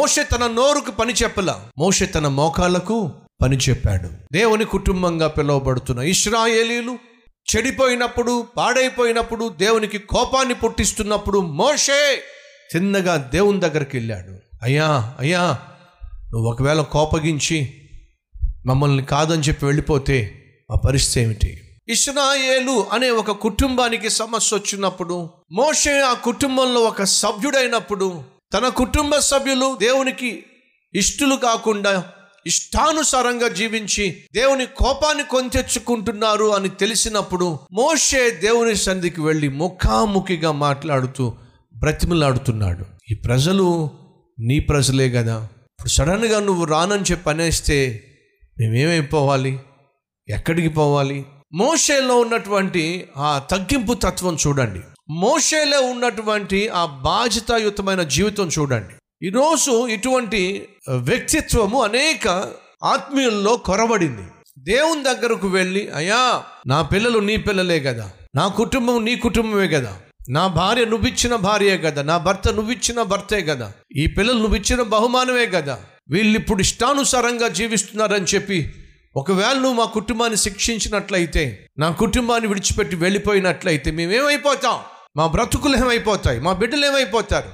మోషే తన నోరుకు పని చెప్పలా. మోషే తన మోకాళ్ళకు పని చెప్పాడు. దేవుని కుటుంబంగా పిలువబడుతున్న ఇస్రాయేలీలు చెడిపోయినప్పుడు పాడైపోయినప్పుడు దేవునికి కోపాన్ని పుట్టిస్తున్నప్పుడు మోషే చిన్నగా దేవుని దగ్గరికి వెళ్ళాడు. అయ్యా అయ్యా నువ్వు ఒకవేళ కోపగించి మమ్మల్ని కాదని చెప్పి వెళ్ళిపోతే ఆ పరిస్థితి ఏమిటి? ఇస్రాయేలు అనే ఒక కుటుంబానికి సమస్య వచ్చినప్పుడు మోషే ఆ కుటుంబంలో ఒక సభ్యుడైనప్పుడు తన కుటుంబ సభ్యులు దేవునికి ఇష్టలు కాకుండా ఇష్టానుసారంగా జీవించి దేవుని కోపాన్ని కొని తెచ్చుకుంటున్నారు అని తెలిసినప్పుడు మోషే దేవుని సంధికి వెళ్ళి ముఖాముఖిగా మాట్లాడుతూ బ్రతిమలాడుతున్నాడు. ఈ ప్రజలు నీ ప్రజలే కదా. ఇప్పుడు సడన్గా నువ్వు రానని చెప్పి అనేస్తే మేమేమైపోవాలి ఎక్కడికి పోవాలి? మోషేలో ఉన్నటువంటి ఆ తగ్గింపు తత్వం చూడండి. మోషేలో ఉన్నటువంటి ఆ బాధ్యతాయుతమైన జీవితం చూడండి. ఈరోజు ఇటువంటి వ్యక్తిత్వము అనేక ఆత్మీయుల్లో కొరబడింది దేవుని దగ్గరకు వెళ్ళి అయ్యా నా పిల్లలు నీ పిల్లలే కదా. నా కుటుంబం నీ కుటుంబమే కదా. నా భార్య నువ్విచ్చిన భార్యే కదా. నా భర్త నువ్విచ్చిన భర్తే కదా. ఈ పిల్లలు నువ్విచ్చిన బహుమానమే కదా. వీళ్ళు ఇప్పుడు ఇష్టానుసారంగా జీవిస్తున్నారని చెప్పి ఒకవేళ నువ్వు మా కుటుంబాన్ని శిక్షించినట్లయితే నా కుటుంబాన్ని విడిచిపెట్టి వెళ్ళిపోయినట్లయితే మేమేమైపోతాం? మా బ్రతుకులు ఏమైపోతాయి? మా బిడ్డలు ఏమైపోతారు?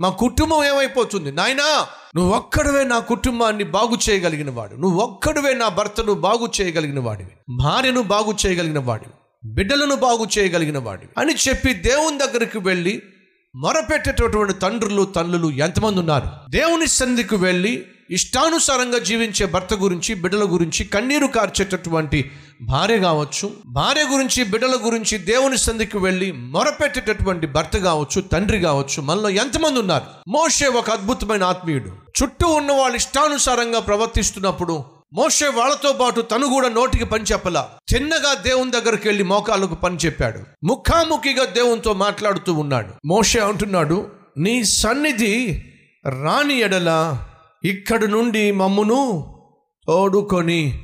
మా కుటుంబం ఏమైపోతుంది? నాయనా నువ్వు ఒక్కడవే నా కుటుంబాన్ని బాగు చేయగలిగిన వాడు. నువ్వు ఒక్కడవే నా భర్తను బాగు చేయగలిగిన వాడివి. భార్యను బాగు చేయగలిగిన వాడివి. బిడ్డలను బాగు చేయగలిగిన వాడివి. అని చెప్పి దేవుని దగ్గరికి వెళ్ళి మొరపెట్టేటటువంటి తండ్రులు తల్లులు ఎంతమంది ఉన్నారు? దేవుని సంధికి వెళ్ళి ఇష్టానుసారంగా జీవించే భర్త గురించి బిడ్డల గురించి కన్నీరు కార్చేటటువంటి భార్య కావచ్చు భార్య గురించి బిడ్డల గురించి దేవుని సంధికి వెళ్ళి మొరపెట్టేటటువంటి భర్త కావచ్చు తండ్రి కావచ్చు మనలో ఎంతమంది ఉన్నారు? మోషే ఒక అద్భుతమైన ఆత్మీయుడు. చుట్టూ ఉన్న వాళ్ళు ఇష్టానుసారంగా ప్రవర్తిస్తున్నప్పుడు మోషే వాళ్ళతో పాటు తను కూడా నోటికి పని చెప్పలా. చిన్నగా దేవుని దగ్గరికి వెళ్ళి మోకాళ్ళకు పని చెప్పాడు. ముఖాముఖిగా దేవునితో మాట్లాడుతూ ఉన్నాడు. మోషే అంటున్నాడు నీ సన్నిధి రాని ఎడల ఇక్కడి నుండి మమ్మును తోడుకొని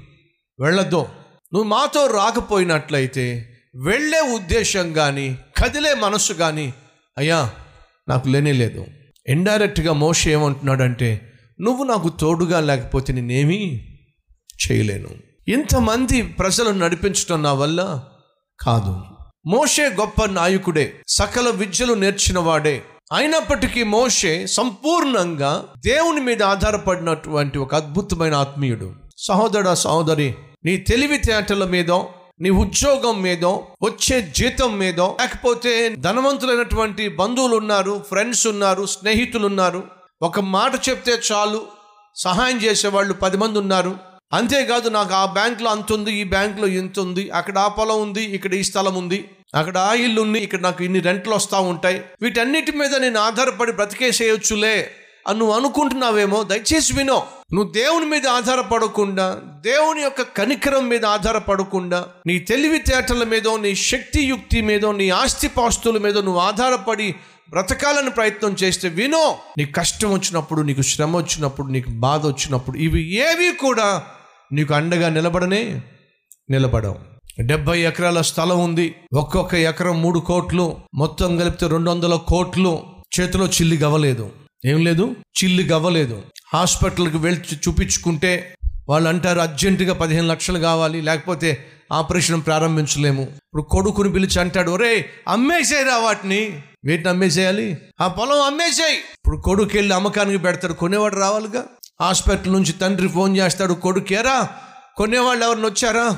వెళ్ళద్దు. నువ్వు మాతో రాకపోయినట్లయితే వెళ్ళే ఉద్దేశం కానీ కదిలే మనసు కానీ అయ్యా నాకు లేనేలేదు ఇండైరెక్ట్గా మోషే ఏమంటున్నాడంటే నువ్వు నాకు తోడుగా లేకపోతే నేనేమీ చేయలేను. ఇంతమంది ప్రజలను నడిపించడం నా వల్ల కాదు. మోషే గొప్ప నాయకుడే సకల విద్యలు నేర్చిన వాడే అయినప్పటికీ మోషే సంపూర్ణంగా దేవుని మీద ఆధారపడినటువంటి ఒక అద్భుతమైన ఆత్మీయుడు. సహోదర సహోదరి నీ తెలివితేటల మీదో నీ ఉద్యోగం మీదో వచ్చే జీతం మీదో లేకపోతే ధనవంతులైనటువంటి బంధువులు ఉన్నారు ఫ్రెండ్స్ ఉన్నారు స్నేహితులు ఉన్నారు ఒక మాట చెప్తే చాలు సహాయం చేసేవాళ్ళు పది మంది ఉన్నారు. అంతేకాదు నాకు ఆ బ్యాంకులో అంత ఉంది ఈ బ్యాంకులో ఇంత ఉంది అక్కడ ఆ పొలం ఉంది ఇక్కడ ఈ స్థలం ఉంది. అక్కడ ఆ ఇల్లు ఉంది ఇక్కడ నాకు ఇన్ని రెంట్లు వస్తూ ఉంటాయి. వీటన్నిటి మీద నేను ఆధారపడి బ్రతికేసేయొచ్చులే అని నువ్వు అనుకుంటున్నావేమో దయచేసి వినో. నువ్వు దేవుని మీద ఆధారపడకుండా దేవుని యొక్క కనికరం మీద ఆధారపడకుండా నీ తెలివితేటల మీదో నీ శక్తి యుక్తి మీదో నీ ఆస్తిపాస్తుల మీద నువ్వు ఆధారపడి బ్రతకాలని ప్రయత్నం చేస్తే వినో. నీకు కష్టం వచ్చినప్పుడు నీకు శ్రమ వచ్చినప్పుడు నీకు బాధ వచ్చినప్పుడు ఇవి ఏవి కూడా నీకు అండగా నిలబడనే నిలబడవు. డెబ్బై ఎకరాల స్థలం ఉంది. ఒక్కొక్క ఎకరం మూడు కోట్లు మొత్తం కలిపితే రెండు వందల కోట్లు. చేతిలో చిల్లి గవ్వలేదు. ఏం లేదు? చిల్లి గవ్వలేదు. హాస్పిటల్కి వెళ్ళి చూపించుకుంటే వాళ్ళు అంటారు అర్జెంటుగా పదిహేను లక్షలు కావాలి లేకపోతే ఆపరేషన్ ప్రారంభించలేము. ఇప్పుడు కొడుకుని పిలిచి అంటాడు ఒరే అమ్మేసేరా వాటిని. వీటిని అమ్మేసేయాలి? ఆ పొలం అమ్మేసేయి. ఇప్పుడు కొడుకు వెళ్ళి అమ్మకానికి పెడతాడు కొనేవాడు రావాలిగా? హాస్పిటల్ నుంచి తండ్రి ఫోన్ చేస్తాడు కొడుకేరా కొనేవాళ్ళు ఎవరిని వచ్చారా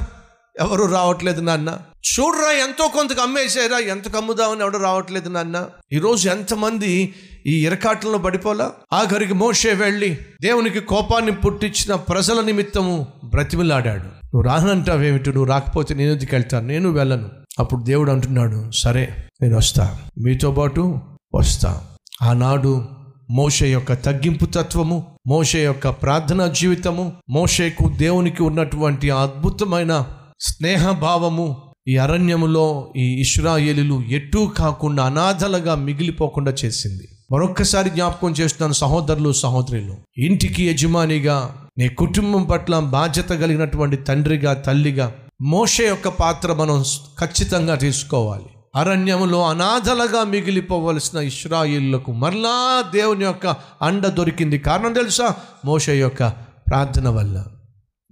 ఎవరు రావట్లేదు నాన్న? చూడరా ఎంతో కొంతకు అమ్మేసారా ఎంతకు అమ్ముదామని ఎవడు రావట్లేదు నాన్న? ఈరోజు ఎంతమంది ఈ ఇరకాటంలో పడిపోలా? ఆఖరికి మోషే వెళ్ళి దేవునికి కోపాన్ని పుట్టించిన ప్రజల నిమిత్తము బ్రతిమిలాడాడు. నువ్వు రానంటావేమిటి? నువ్వు రాకపోతే నేను ఎందుకు వెళ్తాను? నేను వెళ్ళను. అప్పుడు దేవుడు అంటున్నాడు సరే నేను వస్తా. మీతో పాటు వస్తా. ఆనాడు మోషే యొక్క తగ్గింపు తత్వము మోషే యొక్క ప్రార్థనా జీవితము మోషేకు దేవునికి ఉన్నటువంటి అద్భుతమైన స్నేహభావము ఈ అరణ్యములో ఈ ఇష్రాయేలులు ఎటూ కాకుండా అనాథలుగా మిగిలిపోకుండా చేసింది. మరొక్కసారి జ్ఞాపకం చేస్తున్నాను సహోదరులు సహోదరులు. ఇంటికి యజమానిగా నీ కుటుంబం పట్ల బాధ్యత కలిగినటువంటి తండ్రిగా తల్లిగా మోషే యొక్క పాత్ర మనం ఖచ్చితంగా తీసుకోవాలి. అరణ్యములో అనాథలుగా మిగిలిపోవలసిన ఇస్రాయిళ్ళకు మరలా దేవుని యొక్క అండ దొరికింది. కారణం తెలుసా? మోష యొక్క ప్రార్థన వల్ల.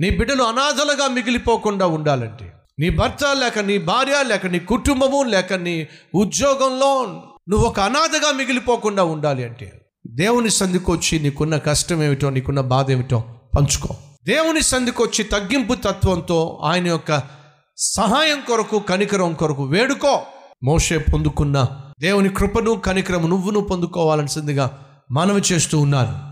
నీ బిడ్డలు అనాథలుగా మిగిలిపోకుండా ఉండాలంటే నీ భర్త లేక నీ భార్య లేక నీ కుటుంబము లేక నీ ఉద్యోగంలో నువ్వు ఒక అనాథగా మిగిలిపోకుండా ఉండాలి అంటే దేవుని సంధికొచ్చి నీకున్న కష్టం ఏమిటో నీకున్న బాధ ఏమిటో పంచుకో. దేవుని సంధికొచ్చి తగ్గింపు తత్వంతో ఆయన యొక్క సహాయం కొరకు కనికరం కొరకు వేడుకో. మోషే పొందుకున్న దేవుని కృపను కనికరము నువ్వును పొందుకోవాల్సిందిగా మనవి చేస్తూ ఉన్నాను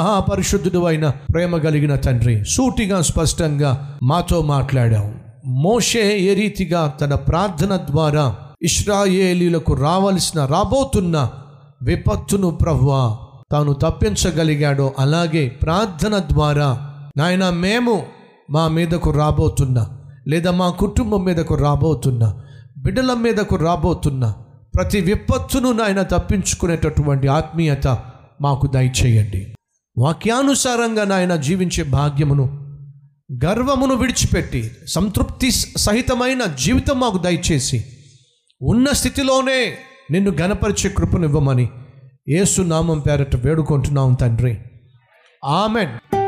ఆ పరిశుద్ధుడు అయిన ప్రేమ కలిగిన తండ్రి సూటిగా స్పష్టంగా మాతో మాట్లాడాం మోషే ఏ రీతిగా తన ప్రార్థన ద్వారా ఇస్రాయేలీలకు రావలసిన రాబోతున్న విపత్తును ప్రవ్వా తాను తప్పించగలిగాడో అలాగే ప్రార్థన ద్వారా నాయన మేము మా మీదకు రాబోతున్న లేదా మా కుటుంబం మీదకు రాబోతున్న బిడ్డల మీదకు రాబోతున్న ప్రతి విపత్తును నాయన తప్పించుకునేటటువంటి ఆత్మీయత మాకు దయచేయండి. వాక్యానుసారంగా నాయన జీవించే భాగ్యమును గర్వమును విడిచిపెట్టి సంతృప్తి సహితమైన జీవితం మాకు దయచేసి ఉన్న స్థితిలోనే నిన్ను గనపరిచే కృపనివ్వమని యేసు నామం పేరట వేడుకుంటున్నాం తండ్రి. ఆమెన్.